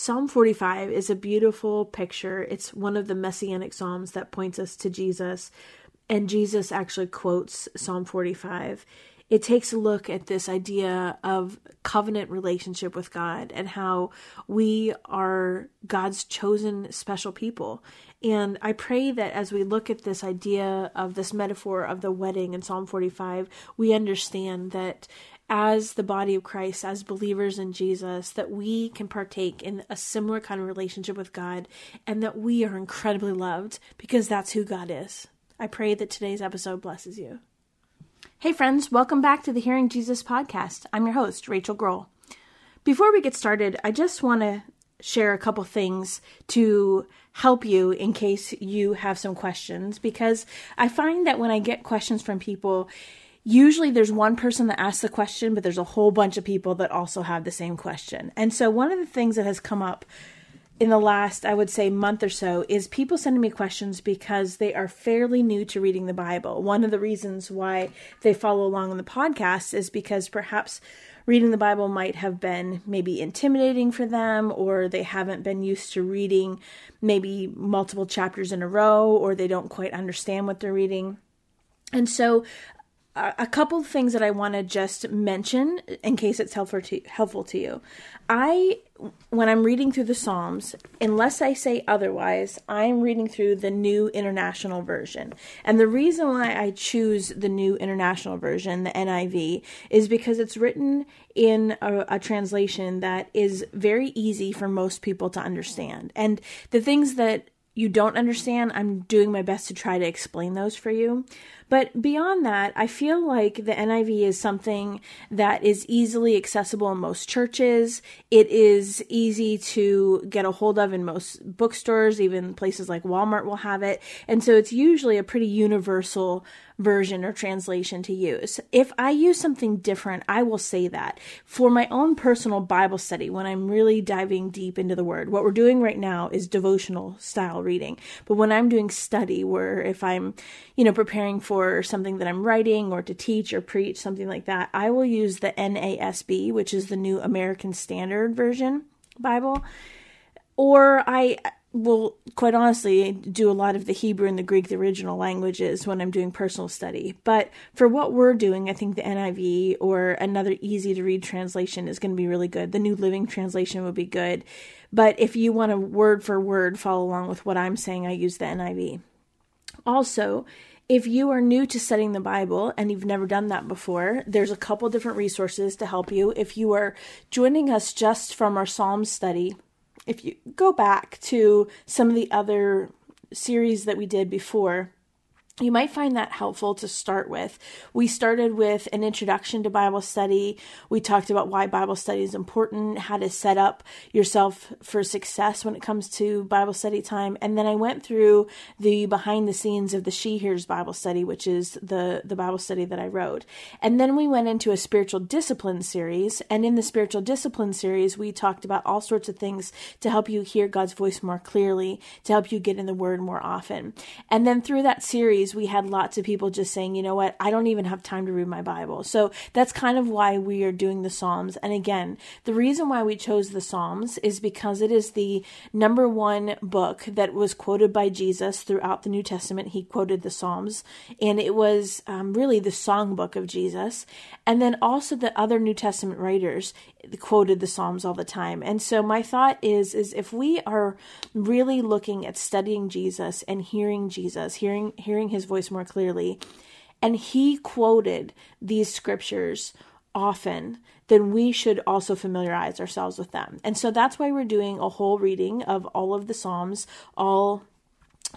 Psalm 45 is a beautiful picture. It's one of the messianic psalms that points us to Jesus, and Jesus actually quotes Psalm 45 it takes a look at this idea of covenant relationship with God and how we are God's chosen special people. And I pray that as we look at this idea of this metaphor of the wedding in Psalm 45, we understand that as the body of Christ, as believers in Jesus, that we can partake in a similar kind of relationship with God and that we are incredibly loved because that's who God is. I pray that today's episode blesses you. Hey, friends, welcome back to the Hearing Jesus podcast. I'm your host, Rachael Groll. Before we get started, I just want to share a couple things to help you in case you have some questions because I find that when I get questions from people, usually there's one person that asks the question, but there's a whole bunch of people that also have the same question. And so, one of the things that has come up in the last, I would say, month or so is people sending me questions because they are fairly new to reading the Bible. One of the reasons why they follow along on the podcast is because perhaps reading the Bible might have been maybe intimidating for them, or they haven't been used to reading maybe multiple chapters in a row, or they don't quite understand what they're reading. And so a couple things that I want to just mention in case it's helpful to helpful to you. I when I'm reading through the Psalms, unless I say otherwise, I'm reading through the New International Version. And the reason why I choose the New International Version, the NIV, is because it's written in a, a translation that is very easy for most people to understand. And the things that you don't understand, I'm doing my best to try to explain those for you. But beyond that, I feel like the NIV is something that is easily accessible in most churches. It is easy to get a hold of in most bookstores, even places like Walmart will have it. And so it's usually a pretty universal version or translation to use. If I use something different, I will say that. For my own personal Bible study, when I'm really diving deep into the Word, what we're doing right now is devotional style reading. But when I'm doing study, where if I'm, you know, preparing for something that I'm writing or to teach or preach, something like that, I will use the NASB, which is the New American Standard Version Bible. Or I will quite honestly do a lot of the Hebrew and the Greek, the original languages, when I'm doing personal study. But for what we're doing, I think the NIV or another easy to read translation is going to be really good. The New Living Translation would be good. But if you want to word for word follow along with what I'm saying, I use the NIV. Also, if you are new to studying the Bible and you've never done that before, there's a couple different resources to help you. If you are joining us just from our Psalm study, if you go back to some of the other series that we did before, you might find that helpful to start with. We started with an introduction to Bible study. We talked about why Bible study is important, how to set up yourself for success when it comes to Bible study time. And then I went through the behind the scenes of the She Hears Bible study, which is the, the Bible study that I wrote. And then we went into a spiritual discipline series. And in the spiritual discipline series, we talked about all sorts of things to help you hear God's voice more clearly, to help you get in the Word more often. And then through that series, we had lots of people just saying, you know what, I don't even have time to read my Bible. So that's kind of why we are doing the Psalms. And again, the reason why we chose the Psalms is because it is the number one book that was quoted by Jesus throughout the New Testament. He quoted the Psalms, and it was um, really the songbook of Jesus. And then also the other New Testament writers quoted the Psalms all the time. And so my thought is is if we are really looking at studying Jesus and hearing Jesus, hearing hearing his voice more clearly, and he quoted these scriptures often, then we should also familiarize ourselves with them. And so that's why we're doing a whole reading of all of the Psalms, all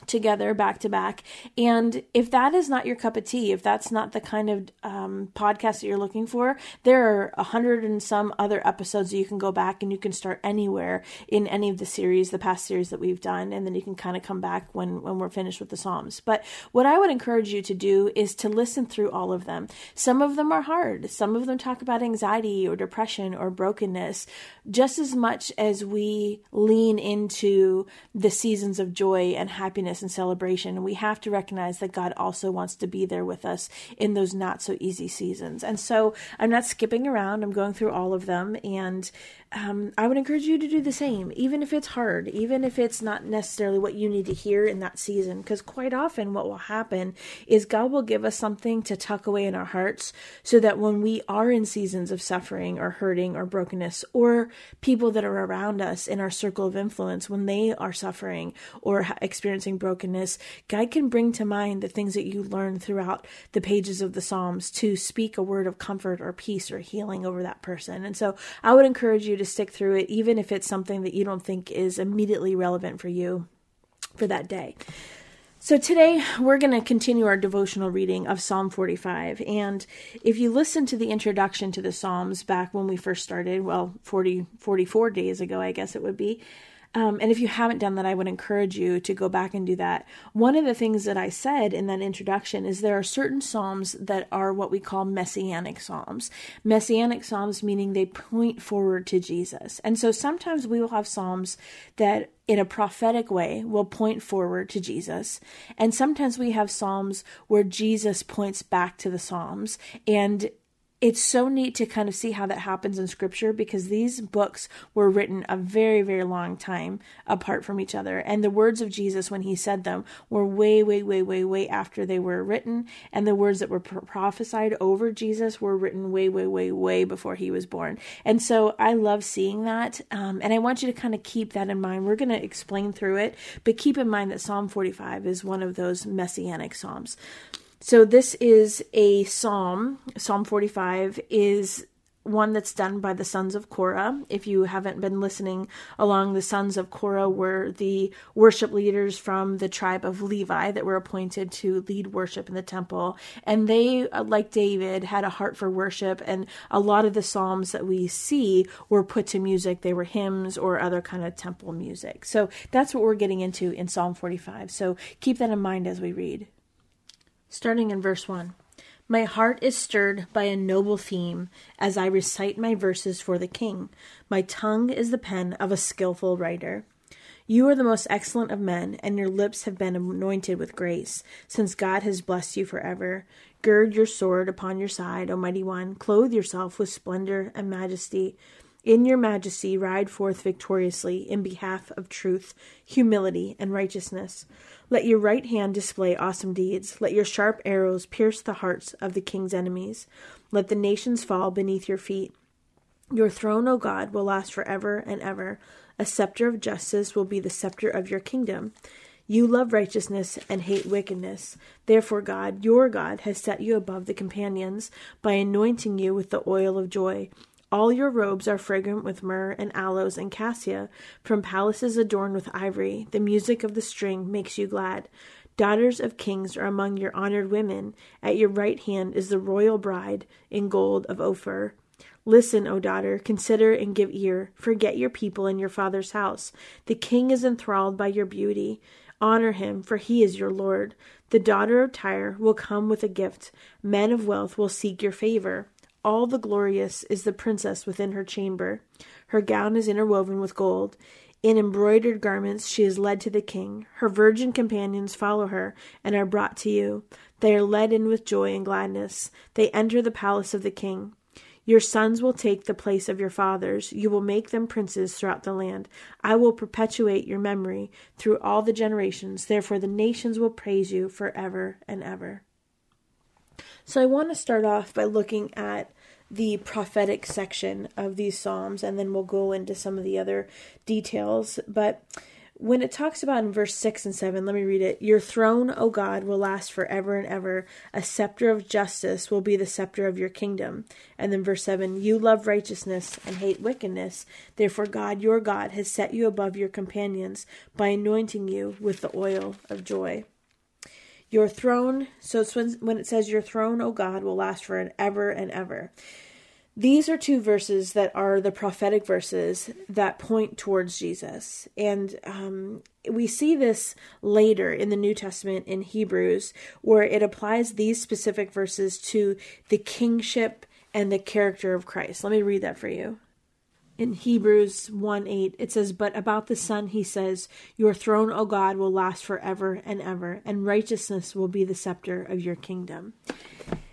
together back to back. And if that is not your cup of tea, if that's not the kind of um, podcast that you're looking for, there are a hundred and some other episodes that you can go back and you can start anywhere in any of the series, the past series that we've done, and then you can kind of come back when when we're finished with the Psalms. But what I would encourage you to do is to listen through all of them. Some of them are hard. Some of them talk about anxiety or depression or brokenness, just as much as we lean into the seasons of joy and happiness happiness and celebration. We have to recognize that God also wants to be there with us in those not so easy seasons. And so I'm not skipping around, I'm going through all of them. And um, I would encourage you to do the same, even if it's hard, even if it's not necessarily what you need to hear in that season. Because quite often, what will happen is God will give us something to tuck away in our hearts so that when we are in seasons of suffering or hurting or brokenness, or people that are around us in our circle of influence, when they are suffering or experiencing brokenness, God can bring to mind the things that you learned throughout the pages of the Psalms to speak a word of comfort or peace or healing over that person. And so I would encourage you to stick through it, even if it's something that you don't think is immediately relevant for you for that day. So today we're going to continue our devotional reading of Psalm 45. And if you listen to the introduction to the Psalms back when we first started, well, 40, 44 days ago, I guess it would be, um, and if you haven't done that, I would encourage you to go back and do that. One of the things that I said in that introduction is there are certain Psalms that are what we call messianic Psalms. Messianic Psalms meaning they point forward to Jesus. And so sometimes we will have Psalms that in a prophetic way will point forward to Jesus. And sometimes we have Psalms where Jesus points back to the Psalms. And it's so neat to kind of see how that happens in scripture because these books were written a very very long time apart from each other. And the words of jesus when he said them were way way way way way after they were written. And the words that were prophesied over jesus were written way way way way before he was born. And so i love seeing that. Um, and i want you to kind of keep that in mind. We're going to explain through it but keep in mind that psalm 45 is one of those messianic psalms so this is a psalm. Psalm 45 is one that's done by the sons of Korah. If you haven't been listening along, the sons of Korah were the worship leaders from the tribe of Levi that were appointed to lead worship in the temple. And they, uh, like David, had a heart for worship. And a lot of the psalms that we see were put to music. They were hymns or other kind of temple music. So that's what we're getting into in Psalm 45. So keep that in mind as we read starting in verse 1. My heart is stirred by a noble theme as I recite my verses for the king. My tongue is the pen of a skilful writer. You are the most excellent of men, and your lips have been anointed with grace, since God has blessed you forever. Gird your sword upon your side, O mighty one. Clothe yourself with splendor and majesty. In your majesty, ride forth victoriously in behalf of truth, humility, and righteousness. Let your right hand display awesome deeds. Let your sharp arrows pierce the hearts of the king's enemies. Let the nations fall beneath your feet. Your throne, O God, will last forever and ever. A scepter of justice will be the scepter of your kingdom. You love righteousness and hate wickedness. Therefore, God, your God, has set you above the companions by anointing you with the oil of joy. All your robes are fragrant with myrrh and aloes and cassia, from palaces adorned with ivory. The music of the string makes you glad. Daughters of kings are among your honored women. At your right hand is the royal bride in gold of Ophir. Listen, O daughter, consider and give ear. Forget your people and your father's house. The king is enthralled by your beauty. Honor him, for he is your Lord. The daughter of Tyre will come with a gift. Men of wealth will seek your favor. All the glorious is the princess within her chamber. Her gown is interwoven with gold. In embroidered garments she is led to the king. Her virgin companions follow her and are brought to you. They are led in with joy and gladness. They enter the palace of the king. Your sons will take the place of your fathers. You will make them princes throughout the land. I will perpetuate your memory through all the generations. Therefore, the nations will praise you forever and ever. So I want to start off by looking at the prophetic section of these Psalms, and then we'll go into some of the other details. But when it talks about in verse 6 and 7, let me read it. Your throne, O God, will last forever and ever. A scepter of justice will be the scepter of your kingdom. And then verse 7 You love righteousness and hate wickedness. Therefore, God, your God, has set you above your companions by anointing you with the oil of joy. Your throne, so when, when it says, Your throne, O God, will last for an ever and ever. These are two verses that are the prophetic verses that point towards Jesus. And um, we see this later in the New Testament in Hebrews, where it applies these specific verses to the kingship and the character of Christ. Let me read that for you in Hebrews 1 8, it says, But about the Son, he says, Your throne, O God, will last forever and ever, and righteousness will be the scepter of your kingdom.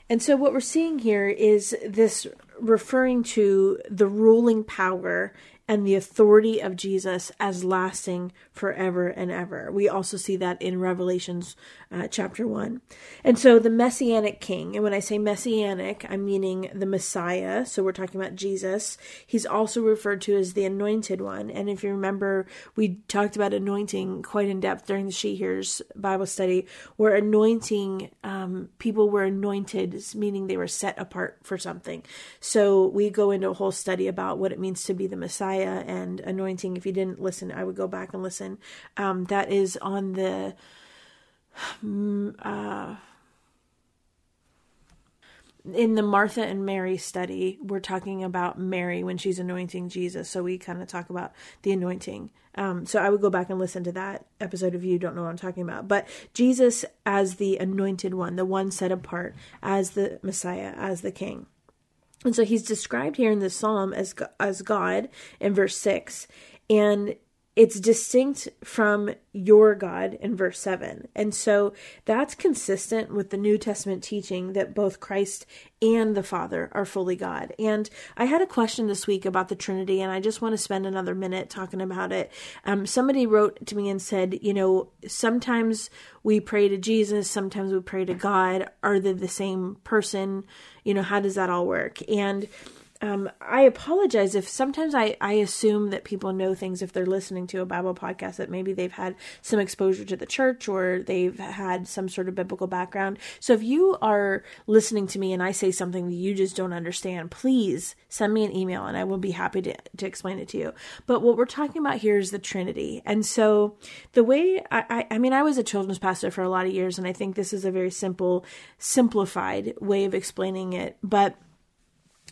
And so, what we're seeing here is this referring to the ruling power and the authority of Jesus as lasting forever and ever. We also see that in Revelations uh, chapter 1. And so the messianic king, and when I say messianic, I'm meaning the Messiah. So we're talking about Jesus. He's also referred to as the anointed one. And if you remember, we talked about anointing quite in depth during the She Hears Bible study, where anointing, um, people were anointed, meaning they were set apart for something. So we go into a whole study about what it means to be the Messiah Messiah and anointing. If you didn't listen, I would go back and listen. Um, that is on the. Mm, uh, in the Martha and Mary study, we're talking about Mary when she's anointing Jesus. So we kind of talk about the anointing. Um, so I would go back and listen to that episode if you don't know what I'm talking about. But Jesus as the anointed one, the one set apart as the Messiah, as the King. And so he's described here in the psalm as as God in verse 6 and it's distinct from your God in verse 7. And so that's consistent with the New Testament teaching that both Christ and the Father are fully God. And I had a question this week about the Trinity, and I just want to spend another minute talking about it. Um, somebody wrote to me and said, you know, sometimes we pray to Jesus, sometimes we pray to God. Are they the same person? You know, how does that all work? And um, I apologize if sometimes I, I assume that people know things if they're listening to a Bible podcast that maybe they've had some exposure to the church or they've had some sort of biblical background. So if you are listening to me and I say something that you just don't understand, please send me an email and I will be happy to, to explain it to you. But what we're talking about here is the Trinity. And so the way I, I, I mean, I was a children's pastor for a lot of years and I think this is a very simple, simplified way of explaining it. But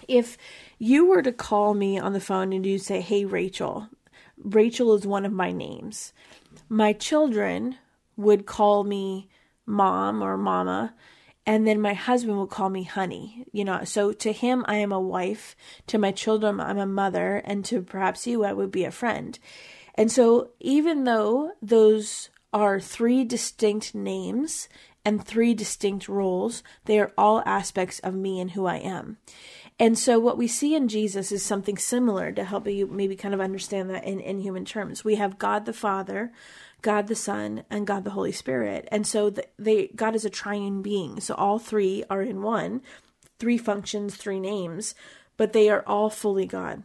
if you were to call me on the phone and you say, Hey, Rachael, Rachael is one of my names, my children would call me mom or mama, and then my husband would call me honey. You know, so to him, I am a wife. To my children, I'm a mother. And to perhaps you, I would be a friend. And so, even though those are three distinct names and three distinct roles, they are all aspects of me and who I am. And so what we see in Jesus is something similar to help you maybe kind of understand that in, in human terms. We have God the Father, God the Son, and God the Holy Spirit. And so the, they God is a triune being. So all three are in one, three functions, three names, but they are all fully God.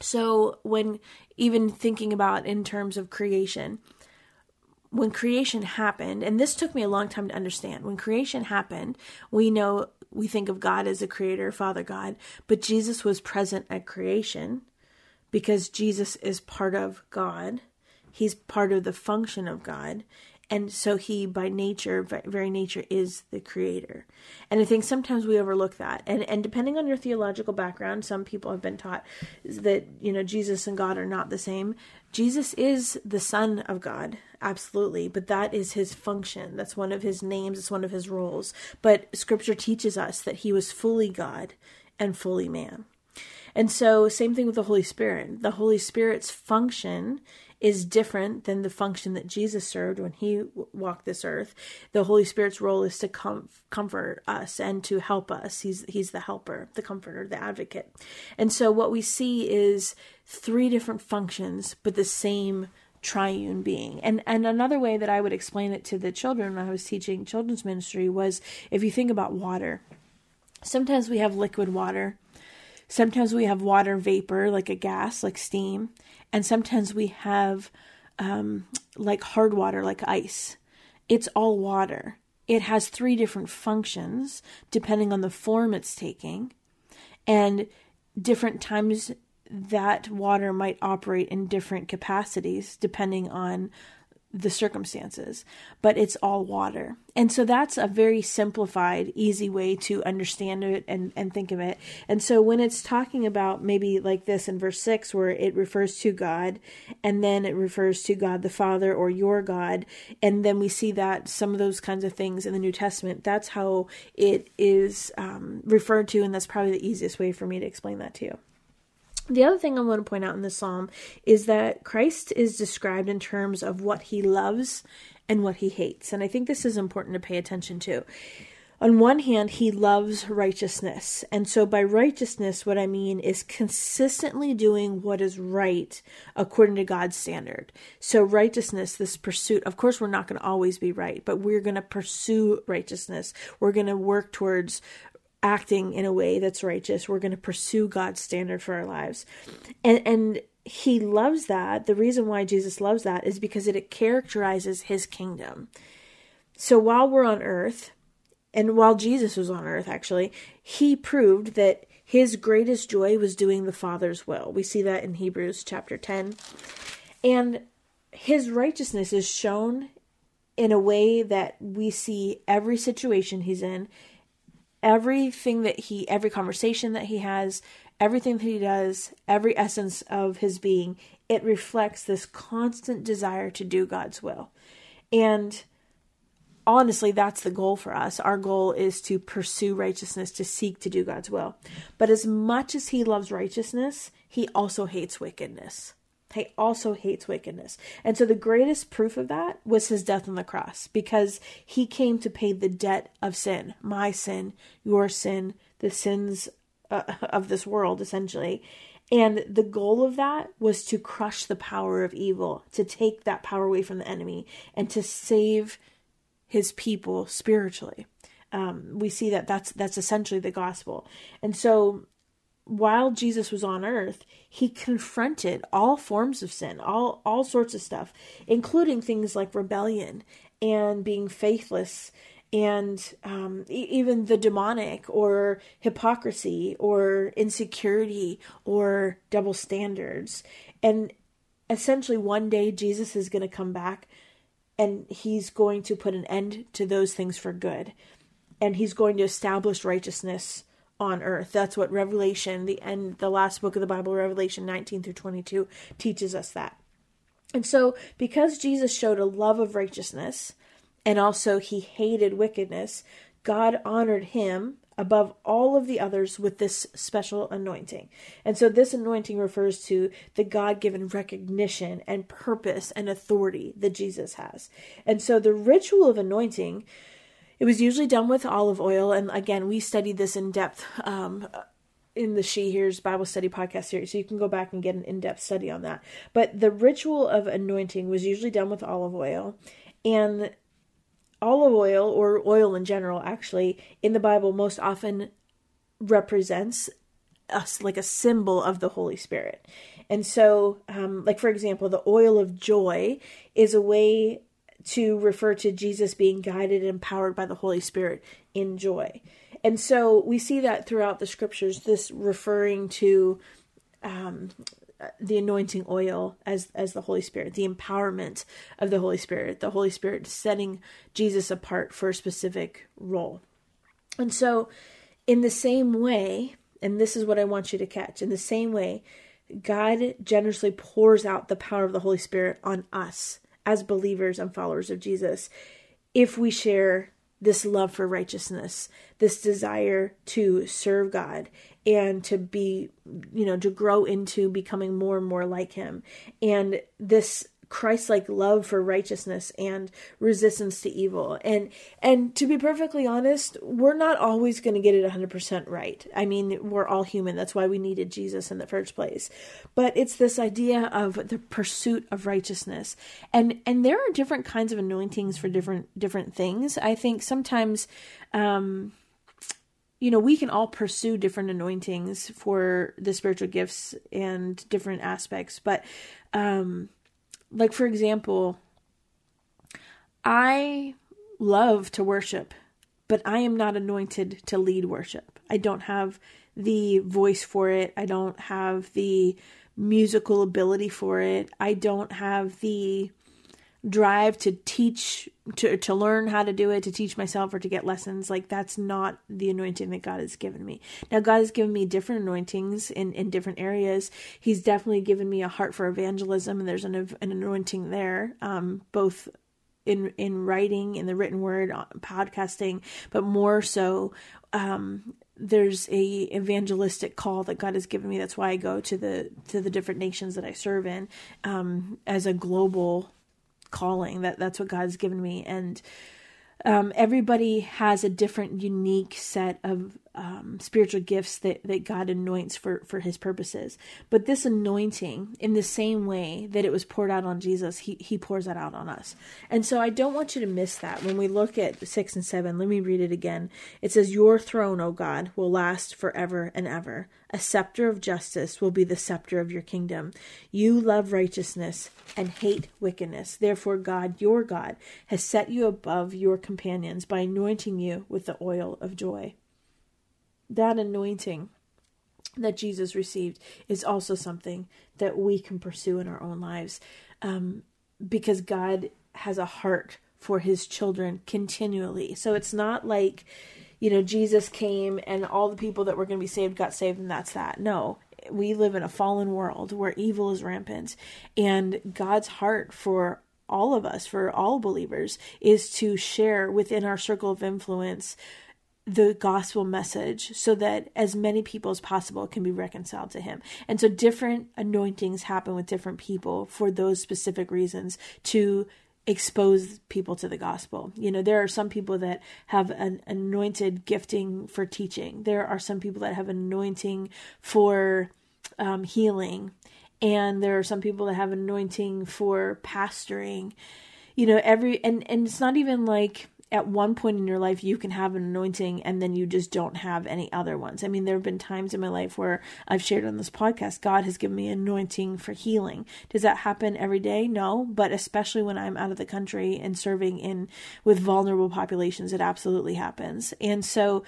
So when even thinking about in terms of creation, when creation happened, and this took me a long time to understand, when creation happened, we know we think of God as a creator, Father God, but Jesus was present at creation because Jesus is part of God. He's part of the function of God. And so he, by nature, very nature, is the creator. And I think sometimes we overlook that. And and depending on your theological background, some people have been taught that you know Jesus and God are not the same. Jesus is the Son of God, absolutely, but that is his function. That's one of his names, it's one of his roles. But scripture teaches us that he was fully God and fully man. And so, same thing with the Holy Spirit. The Holy Spirit's function is different than the function that Jesus served when he walked this earth. The Holy Spirit's role is to com- comfort us and to help us. He's he's the helper, the comforter, the advocate. And so what we see is three different functions but the same triune being. And and another way that I would explain it to the children when I was teaching children's ministry was if you think about water. Sometimes we have liquid water. Sometimes we have water vapor like a gas, like steam and sometimes we have um, like hard water, like ice. It's all water. It has three different functions depending on the form it's taking, and different times that water might operate in different capacities depending on the circumstances, but it's all water. And so that's a very simplified, easy way to understand it and, and think of it. And so when it's talking about maybe like this in verse 6, where it refers to God, and then it refers to God the Father or your God, and then we see that some of those kinds of things in the New Testament, that's how it is um, referred to, and that's probably the easiest way for me to explain that to you. The other thing I want to point out in this psalm is that Christ is described in terms of what he loves and what he hates. And I think this is important to pay attention to. on one hand, he loves righteousness. And so, by righteousness, what I mean is consistently doing what is right according to God's standard. So, righteousness, this pursuit, of course, we're not going to always be right, but we're going to pursue righteousness. We're going to work towards acting in a way that's righteous. We're going to pursue God's standard for our lives. And, and, he loves that. The reason why Jesus loves that is because it characterizes his kingdom. So while we're on earth, and while Jesus was on earth, actually, he proved that his greatest joy was doing the Father's will. We see that in Hebrews chapter 10. And his righteousness is shown in a way that we see every situation he's in, everything that he, every conversation that he has, everything that he does, every essence of his being, it reflects this constant desire to do God's will. And honestly, that's the goal for us. Our goal is to pursue righteousness, to seek to do God's will. But as much as he loves righteousness, he also hates wickedness. He also hates wickedness. And so the greatest proof of that was his death on the cross because he came to pay the debt of sin, my sin, your sin, the sins uh, of this world, essentially. And the goal of that was to crush the power of evil, to take that power away from the enemy, and to save his people spiritually. Um, we see that that's that's essentially the gospel. And so while Jesus was on earth, he confronted all forms of sin, all all sorts of stuff, including things like rebellion and being faithless and um, e- even the demonic or hypocrisy or insecurity or double standards. And essentially, one day Jesus is going to come back and he's going to put an end to those things for good and he's going to establish righteousness on earth that's what revelation the end the last book of the bible revelation 19 through 22 teaches us that and so because jesus showed a love of righteousness and also he hated wickedness god honored him above all of the others with this special anointing. And so this anointing refers to the God given recognition and purpose and authority that Jesus has. And so the ritual of anointing. It was usually done with olive oil, and again, we studied this in depth um, in the She Hears Bible Study podcast series, so you can go back and get an in depth study on that. But the ritual of anointing was usually done with olive oil, and olive oil or oil in general actually in the bible most often represents us like a symbol of the holy spirit and so um, like for example the oil of joy is a way to refer to jesus being guided and empowered by the holy spirit in joy and so we see that throughout the scriptures this referring to um, the anointing oil as as the Holy Spirit, the empowerment of the Holy Spirit, the Holy Spirit setting Jesus apart for a specific role. And so in the same way, and this is what I want you to catch, in the same way, God generously pours out the power of the Holy Spirit on us as believers and followers of Jesus if we share this love for righteousness, this desire to serve God, and to be, you know, to grow into becoming more and more like Him. And this Christ-like love for righteousness and resistance to evil. And and to be perfectly honest, we're not always going to get it 100% right. I mean, we're all human. That's why we needed Jesus in the first place. But it's this idea of the pursuit of righteousness. And and there are different kinds of anointings for different different things. I think sometimes um you know, we can all pursue different anointings for the spiritual gifts and different aspects, but um like for example, I love to worship, but I am not anointed to lead worship. I don't have the voice for it. I don't have the musical ability for it. I don't have the drive to teach to to learn how to do it to teach myself or to get lessons like that's not the anointing that God has given me. Now God has given me different anointings in in different areas. He's definitely given me a heart for evangelism and there's an an anointing there um both in in writing in the written word uh, podcasting but more so um there's a evangelistic call that God has given me. That's why I go to the to the different nations that I serve in um, as a global calling. That that's what God's given me. And um, everybody has a different, unique set of um, spiritual gifts that, that God anoints for, for his purposes. But this anointing, in the same way that it was poured out on Jesus, he, he pours that out on us. And so I don't want you to miss that. When we look at six and seven, let me read it again. It says, Your throne, O God, will last forever and ever. A scepter of justice will be the scepter of your kingdom. You love righteousness and hate wickedness. Therefore, God, your God, has set you above your companions by anointing you with the oil of joy that anointing that Jesus received is also something that we can pursue in our own lives um, because God has a heart for his children continually. So it's not like, you know, Jesus came and all the people that were going to be saved got saved and that's that. No, we live in a fallen world where evil is rampant and God's heart for all of us, for all believers, is to share within our circle of influence the gospel message so that as many people as possible can be reconciled to him. And so different anointings happen with different people for those specific reasons to expose people to the gospel. You know, there are some people that have an anointed gifting for teaching. There are some people that have anointing for um, healing. And there are some people that have anointing for pastoring. You know, every and and it's not even like at one point in your life you can have an anointing and then you just don't have any other ones. I mean, there have been times in my life where I've shared on this podcast, God has given me anointing for healing. Does that happen every day? No, but especially when I'm out of the country and serving in with vulnerable populations, it absolutely happens. And so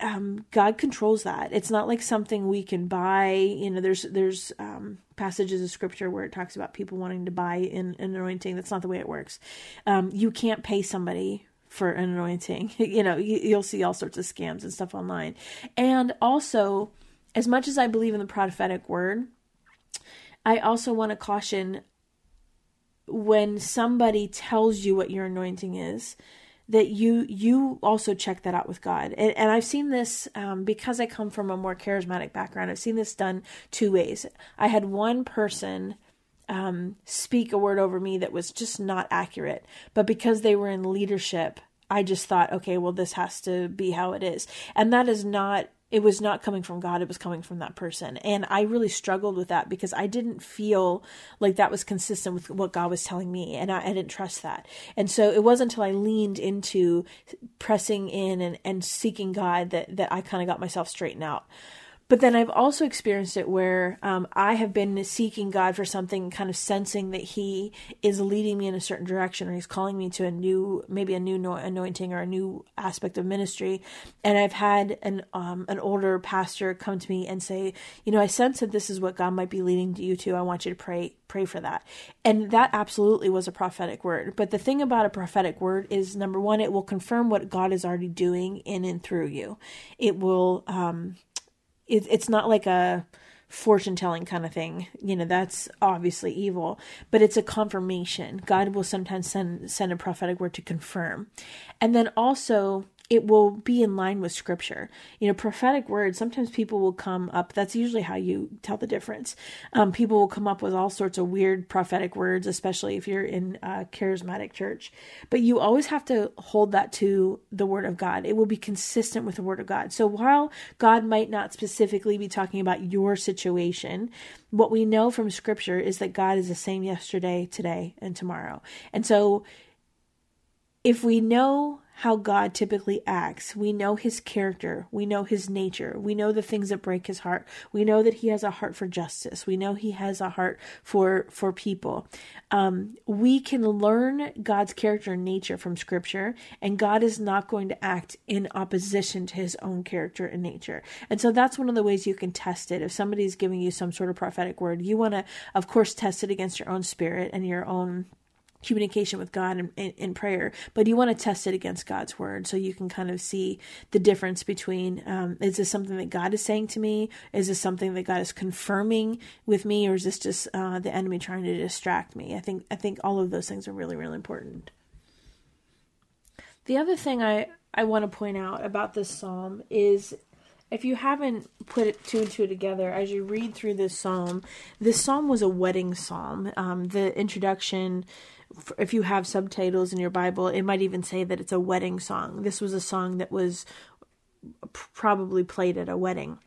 um, God controls that. It's not like something we can buy. You know, there's there's um, passages of scripture where it talks about people wanting to buy in an anointing. That's not the way it works. Um, you can't pay somebody for an anointing. you know, you, will see all sorts of scams and stuff online. And also, as much as I believe in the prophetic word, I also want to caution when somebody tells you what your anointing is that you you also check that out with God. And, and I've seen this um, because I come from a more charismatic background. I've seen this done two ways. I had one person um, speak a word over me that was just not accurate. But because they were in leadership, I just thought, okay, well, this has to be how it is. And that is not, it was not coming from God, it was coming from that person. And I really struggled with that because I didn't feel like that was consistent with what God was telling me. And I, I didn't trust that. And so it wasn't until I leaned into pressing in and, and seeking God that, that I kind of got myself straightened out. But then I've also experienced it where um, I have been seeking God for something, kind of sensing that He is leading me in a certain direction, or He's calling me to a new, maybe a new anointing or a new aspect of ministry. And I've had an um, an older pastor come to me and say, you know, I sense that this is what God might be leading you to. I want you to pray pray for that. And that absolutely was a prophetic word. But the thing about a prophetic word is number one, it will confirm what God is already doing in and through you. It will um, it, it's not like a fortune telling kind of thing. You know, that's obviously evil, but it's a confirmation. God will sometimes send send a prophetic word to confirm. And then also it will be in line with scripture. You know, prophetic words, sometimes people will come up, that's usually how you tell the difference. Um, people will come up with all sorts of weird prophetic words, especially if you're in a charismatic church. But you always have to hold that to the word of God. It will be consistent with the word of God. So while God might not specifically be talking about your situation, what we know from scripture is that God is the same yesterday, today, and tomorrow. And so if we know how God typically acts. We know his character. We know his nature. We know the things that break his heart. We know that he has a heart for justice. We know he has a heart for for people. Um, we can learn God's character and nature from Scripture, and God is not going to act in opposition to his own character and nature. And so that's one of the ways you can test it. If somebody's giving you some sort of prophetic word, you want to, of course, test it against your own spirit and your own communication with God in, in, in, prayer, but you want to test it against God's word so you can kind of see the difference between um, is this something that God is saying to me? Is this something that God is confirming with me, or is this just uh, the enemy trying to distract me? I think I think all of those things are really really important. The other thing I I want to point out about this psalm is if you haven't put it two and two together as you read through this psalm, this psalm was a wedding psalm. Um, the introduction, if you have subtitles in your Bible, it might even say that it's a wedding song. This was a song that was probably played at a wedding.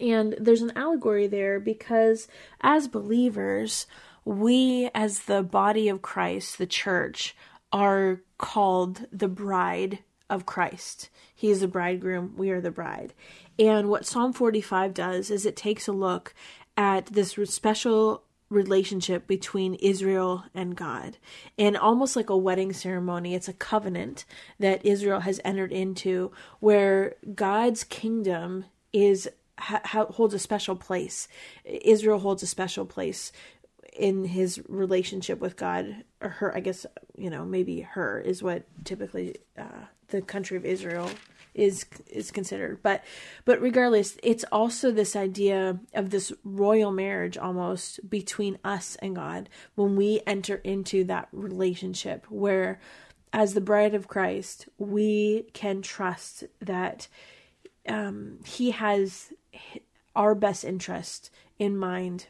And there's an allegory there because as believers, we, as the body of Christ, the church, are called the bride of Christ. He is the bridegroom, we are the bride. And what Psalm 45 does is it takes a look at this special relationship between Israel and God. And almost like a wedding ceremony, it's a covenant that Israel has entered into where God's kingdom is ha, holds a special place. Israel holds a special place in his relationship with God, or her, I guess, you know, maybe her is what typically uh, the country of Israel is is considered. But but regardless, it's also this idea of this royal marriage almost between us and God when we enter into that relationship where as the bride of Christ, we can trust that um, he has our best interest in mind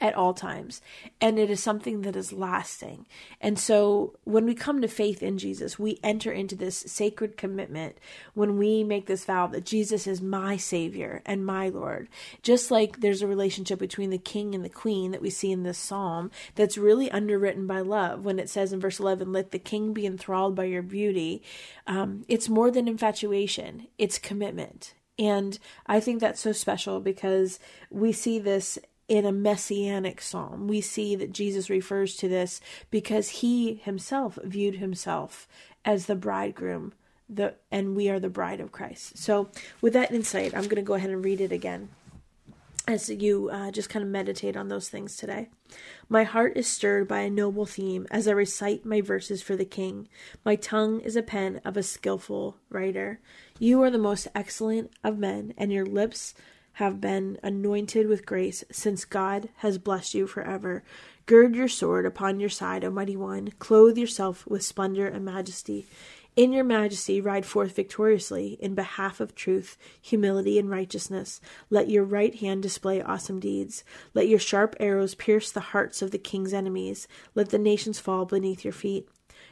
at all times. And it is something that is lasting. And so when we come to faith in jesus we enter into this sacred commitment when we make this vow that jesus is my savior and my lord. Just like there's a relationship between the king and the queen that we see in this psalm that's really underwritten by love. When it says in verse 11 let the king be enthralled by your beauty um, it's more than infatuation. It's commitment. And I think that's so special because we see this in a messianic psalm. We see that Jesus refers to this because he himself viewed himself as the bridegroom, the and we are the bride of Christ. So, with that insight, I'm going to go ahead and read it again as you uh, just kind of meditate on those things today. My heart is stirred by a noble theme as I recite my verses for the king. My tongue is a pen of a skilful writer. You are the most excellent of men, and your lips have been anointed with grace, since God has blessed you forever. Gird your sword upon your side, O mighty one. Clothe yourself with splendor and majesty. In your majesty, ride forth victoriously in behalf of truth, humility, and righteousness. Let your right hand display awesome deeds. Let your sharp arrows pierce the hearts of the king's enemies. Let the nations fall beneath your feet.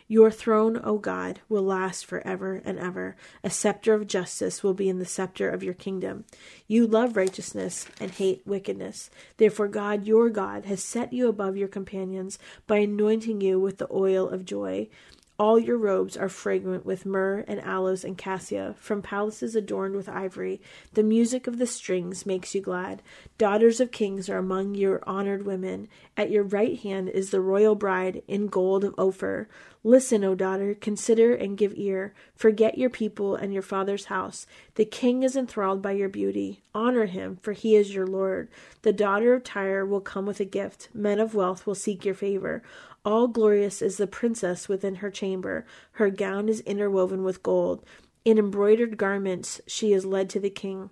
Your throne, O God, will last forever and ever. A scepter of justice will be in the scepter of your kingdom. You love righteousness and hate wickedness. Therefore, God, your God, has set you above your companions by anointing you with the oil of joy. All your robes are fragrant with myrrh and aloes and cassia, from palaces adorned with ivory. The music of the strings makes you glad. Daughters of kings are among your honored women. At your right hand is the royal bride in gold of Ophir. Listen, O daughter, consider and give ear. Forget your people and your father's house. The king is enthralled by your beauty. Honor him, for he is your Lord. The daughter of Tyre will come with a gift. Men of wealth will seek your favor. All glorious is the princess within her chamber. Her gown is interwoven with gold. In embroidered garments she is led to the king.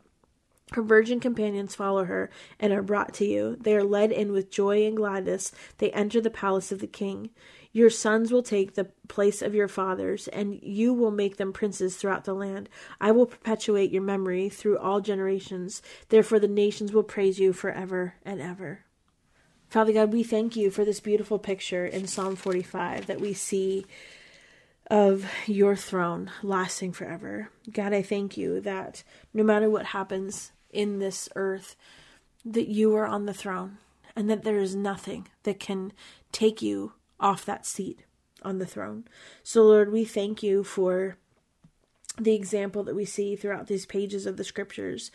Her virgin companions follow her and are brought to you. They are led in with joy and gladness. They enter the palace of the king. Your sons will take the place of your fathers, and you will make them princes throughout the land. I will perpetuate your memory through all generations. Therefore, the nations will praise you forever and ever. Father God, we thank you for this beautiful picture in Psalm 45 that we see of your throne lasting forever. God, I thank you that no matter what happens in this earth, that you are on the throne and that there is nothing that can take you off that seat on the throne. So, Lord, we thank you for the example that we see throughout these pages of the scriptures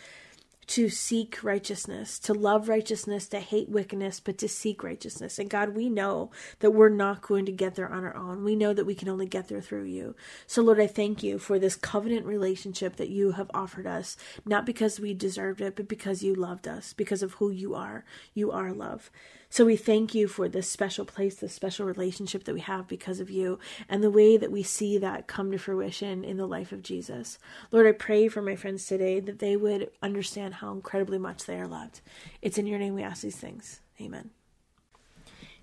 to seek righteousness, to love righteousness, to hate wickedness, but to seek righteousness. And God, we know that we're not going to get there on our own. We know that we can only get there through you. So, Lord, I thank you for this covenant relationship that you have offered us, not because we deserved it, but because you loved us, because of who you are. You are love. So we thank you for this special place, this special relationship that we have because of you, and the way that we see that come to fruition in the life of Jesus. Lord, I pray for my friends today that they would understand how incredibly much they are loved. It's in your name we ask these things. Amen.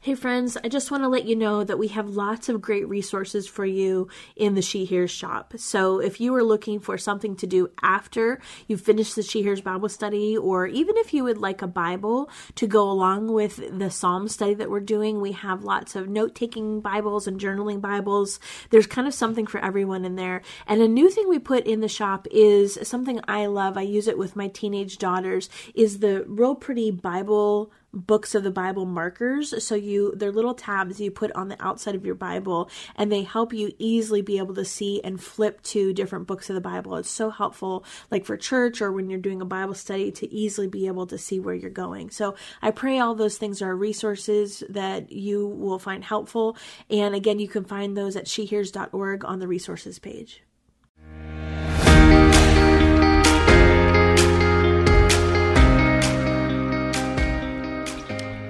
Hey friends, I just want to let you know that we have lots of great resources for you in the She Hears shop. So if you are looking for something to do after you finish the She Hears Bible study, or even if you would like a Bible to go along with the Psalm study that we're doing, we have lots of note taking Bibles and journaling Bibles. There's kind of something for everyone in there. And a new thing we put in the shop is something I love. I use it with my teenage daughters, is the real pretty Bible books of the Bible markers. So you they're little tabs you put on the outside of your Bible and they help you easily be able to see and flip to different books of the Bible. It's so helpful like for church or when you're doing a Bible study to easily be able to see where you're going. So I pray all those things are resources that you will find helpful. And again, you can find those at shehears.org on the resources page.